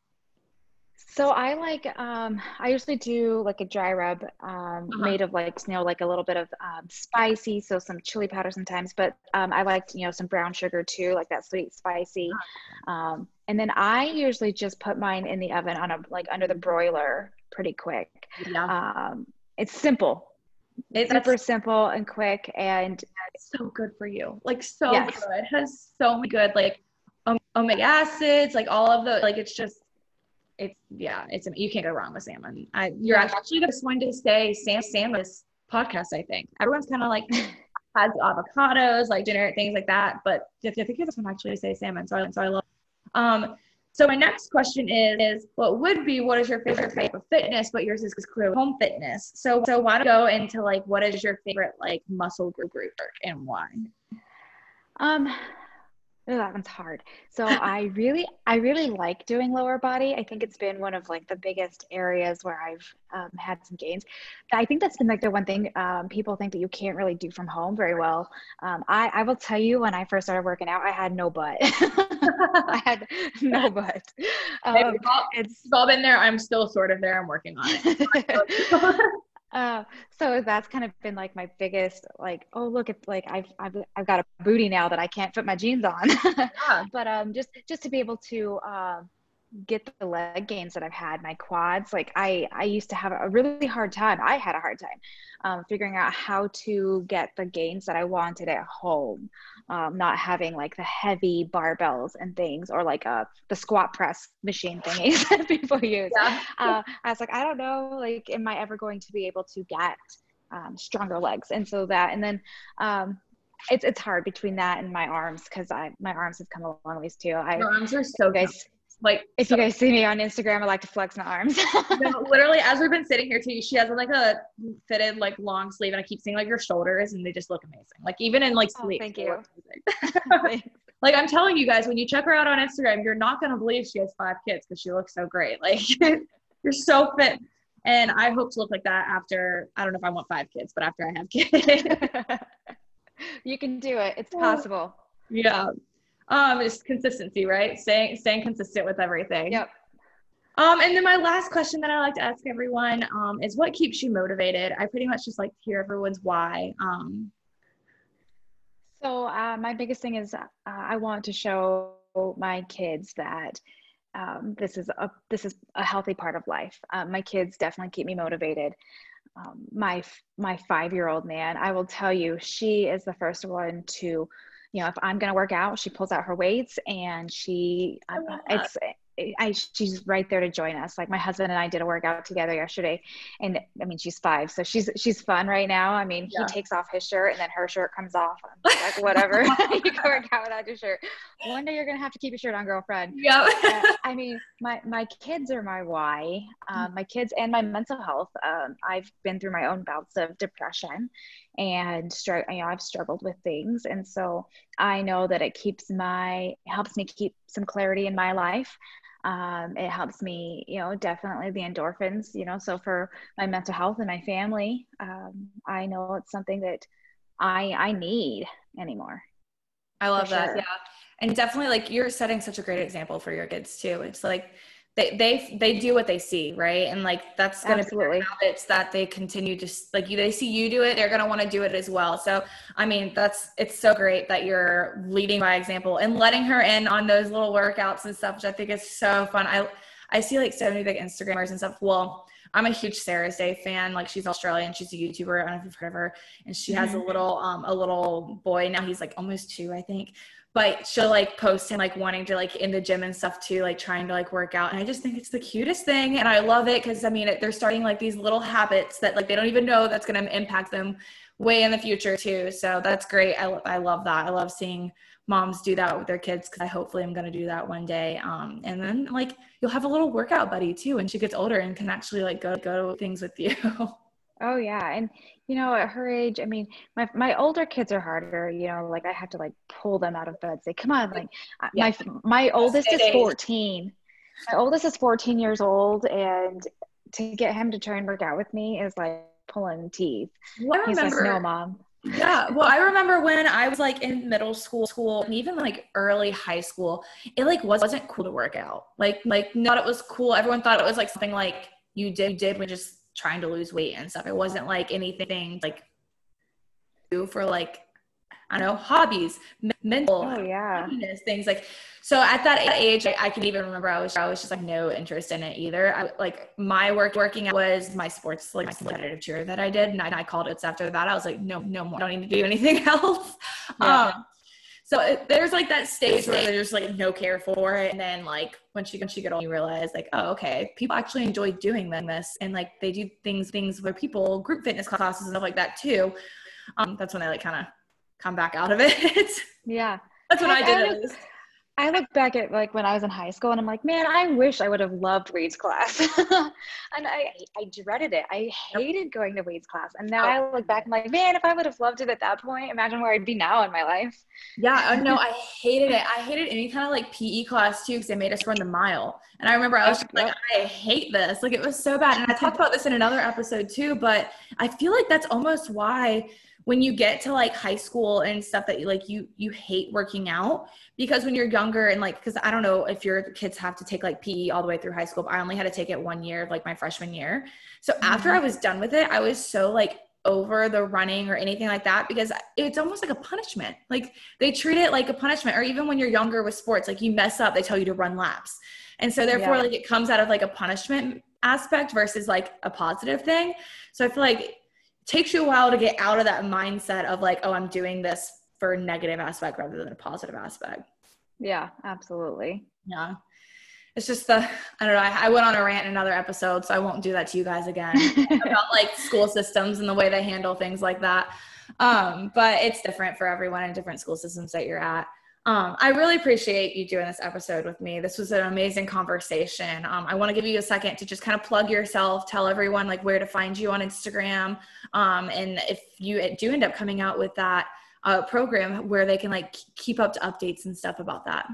So I like um I usually do like a dry rub um uh-huh. made of like you know like a little bit of um, spicy so some chili powder sometimes but um I like you know some brown sugar too like that sweet spicy uh-huh. um and then I usually just put mine in the oven on a like under the broiler pretty quick. Yeah. Um it's simple. It's super simple and quick and it's so good for you. Like so yes. good. It has so many good like omega acids, like all of the like it's just it's yeah, it's you can't go wrong with salmon. I, you're actually the first one to say Sam salmon podcast. I think everyone's kind of like (laughs) has avocados, like generic things like that, but I think you're the one actually to say salmon. So I, so I love. Um, So my next question is, is what would be what is your favorite type of fitness? But yours is clearly home fitness. So so why don't go into like what is your favorite like muscle group work and why? Um, Oh, that one's hard. So I really, I really like doing lower body. I think it's been one of like the biggest areas where I've um, had some gains. I think that's been like the one thing um, people think that you can't really do from home very well. Um, I, I will tell you, when I first started working out, I had no butt. (laughs) I had no (laughs) butt. Um, all, it's, it's all been there. I'm still sort of there. I'm working on it. (laughs) Uh, so that's kind of been like my biggest like oh look it's like I've, I've I've got a booty now that I can't fit my jeans on (laughs) yeah. but um just just to be able to um get the leg gains that I've had, my quads. Like I, I used to have a really hard time. I had a hard time um, figuring out how to get the gains that I wanted at home. Um, not having like the heavy barbells and things, or like uh, the squat press machine thingies (laughs) that people use. Yeah. Uh, I was like, I don't know, like, am I ever going to be able to get um, stronger legs? And so that, and then um, it's it's hard between that and my arms because I my arms have come a long ways too. I, Your arms are so guys like if so, you guys see me on Instagram, I like to flex my arms. (laughs) no, literally, as we've been sitting here too, she has like a fitted like long sleeve, and I keep seeing like your shoulders, and they just look amazing. Like even in like oh, sleep. Oh, thank you. (laughs) (laughs) like I'm telling you guys, when you check her out on Instagram, you're not gonna believe she has five kids because she looks so great. Like you're so fit. And I hope to look like that after I don't know if I want five kids, but after I have kids. you can do it. It's possible. Yeah. Um, just consistency, right? Staying staying consistent with everything. Yep. Um, and then my last question that I like to ask everyone um, is what keeps you motivated? I pretty much just like to hear everyone's why. Um, so uh, my biggest thing is uh, I want to show my kids that um, this is a this is a healthy part of life. Um, my kids definitely keep me motivated. Um, my my five year old man, I will tell you, she is the first one to you know, if I'm going to work out, she pulls out her weights and she, it's, I, she's right there to join us. Like my husband and I did a workout together yesterday, and I mean she's five, so she's she's fun right now. I mean yeah. he takes off his shirt and then her shirt comes off. I'm (laughs) like whatever, (laughs) you can work out without your shirt. One day you're gonna have to keep your shirt on, girlfriend. Yeah. uh, (laughs) I mean my my kids are my why. Um, my kids and my mental health. Um, I've been through my own bouts of depression, and you know I've struggled with things, and so I know that it keeps my helps me keep some clarity in my life. Um, it helps me you know definitely the endorphins you know so for my mental health and my family um, i know it's something that i i need anymore. I love that sure. yeah. And definitely like you're setting such a great example for your kids too. It's like they they they do what they see, right? And like that's gonna Absolutely. be habits that they continue to like you they see you do it, they're gonna want to do it as well. So I mean that's it's so great that you're leading by example and letting her in on those little workouts and stuff, which I think is so fun. I I see like so many big Instagrammers and stuff. Well, I'm a huge Sarah's Day fan. Like she's Australian, she's a YouTuber. I don't know if you've heard of her. And she has a mm-hmm. little um a little boy now. He's like almost two, I think but she'll like post him like wanting to like in the gym and stuff too like trying to like work out and i just think it's the cutest thing and i love it because i mean they're starting like these little habits that like they don't even know that's going to impact them way in the future too so that's great i, I love that i love seeing moms do that with their kids because i hopefully i'm going to do that one day um, and then like you'll have a little workout buddy too when she gets older and can actually like go go to things with you (laughs) oh yeah and you know, at her age, I mean, my my older kids are harder. You know, like I have to like pull them out of bed, say, "Come on!" Like yeah. my my oldest is fourteen. My oldest is fourteen years old, and to get him to try and work out with me is like pulling teeth. Well, He's remember, like, "No, mom." yeah well i remember when i was like in middle school school and even like early high school it like wasn't cool to work out like like not it was cool everyone thought it was like something like you did you did when just trying to lose weight and stuff. It wasn't like anything like do for like I don't know hobbies, mental, oh yeah, things like. So at that age, I, I can even remember I was I was just like no interest in it either. I, like my work working was my sports like my competitive cheer that I did, and I, I called it. after that, I was like, no, no more. I don't need to do anything (laughs) else. Yeah. Um, so it, there's like that stage where there's like no care for it, and then like when she when she get old, you realize like, oh, okay, people actually enjoy doing this, and like they do things things where people group fitness classes and stuff like that too. Um, that's when I like kind of come back out of it. (laughs) yeah, that's what I, I did. I look back at like when I was in high school and I'm like, man, I wish I would have loved weeds class. (laughs) and I, I dreaded it. I hated going to weeds class. And now oh. I look back and I'm like, man, if I would have loved it at that point, imagine where I'd be now in my life. Yeah, uh, no, (laughs) I hated it. I hated any kind of like PE class too because they made us run the mile. And I remember I was like, I hate this. Like it was so bad. And I talked about this in another episode too, but I feel like that's almost why when you get to like high school and stuff that you like you you hate working out because when you're younger and like because i don't know if your kids have to take like pe all the way through high school but i only had to take it one year like my freshman year so mm-hmm. after i was done with it i was so like over the running or anything like that because it's almost like a punishment like they treat it like a punishment or even when you're younger with sports like you mess up they tell you to run laps and so therefore yeah. like it comes out of like a punishment aspect versus like a positive thing so i feel like takes you a while to get out of that mindset of like, oh, I'm doing this for a negative aspect rather than a positive aspect. Yeah, absolutely. Yeah. It's just the, I don't know. I, I went on a rant in another episode, so I won't do that to you guys again (laughs) about like school systems and the way they handle things like that. Um, but it's different for everyone in different school systems that you're at. Um, I really appreciate you doing this episode with me. This was an amazing conversation. Um, I want to give you a second to just kind of plug yourself, tell everyone like where to find you on Instagram, um, and if you do end up coming out with that uh, program, where they can like keep up to updates and stuff about that.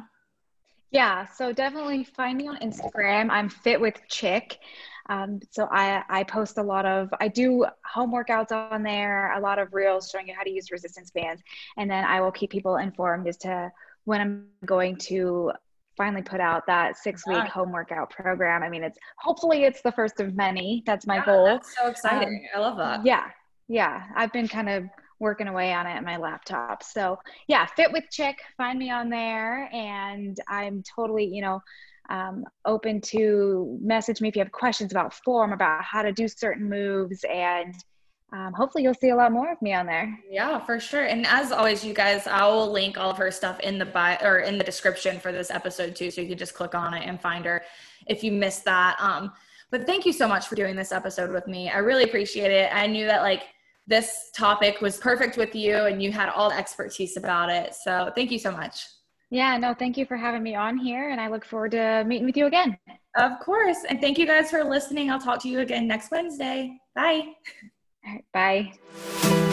Yeah, so definitely find me on Instagram. I'm Fit with Chick. Um, so I, I post a lot of, I do home workouts on there, a lot of reels showing you how to use resistance bands. And then I will keep people informed as to when I'm going to finally put out that six week yeah. home workout program. I mean, it's hopefully it's the first of many. That's my yeah, goal. That's so exciting. Um, I love that. Yeah. Yeah. I've been kind of working away on it at my laptop. So yeah, fit with chick, find me on there. And I'm totally, you know, um, open to message me if you have questions about form, about how to do certain moves, and um, hopefully you'll see a lot more of me on there. Yeah, for sure. And as always, you guys, I will link all of her stuff in the bio or in the description for this episode too, so you can just click on it and find her if you missed that. Um, but thank you so much for doing this episode with me. I really appreciate it. I knew that like this topic was perfect with you and you had all the expertise about it. So thank you so much. Yeah, no, thank you for having me on here, and I look forward to meeting with you again. Of course. And thank you guys for listening. I'll talk to you again next Wednesday. Bye. All right, bye.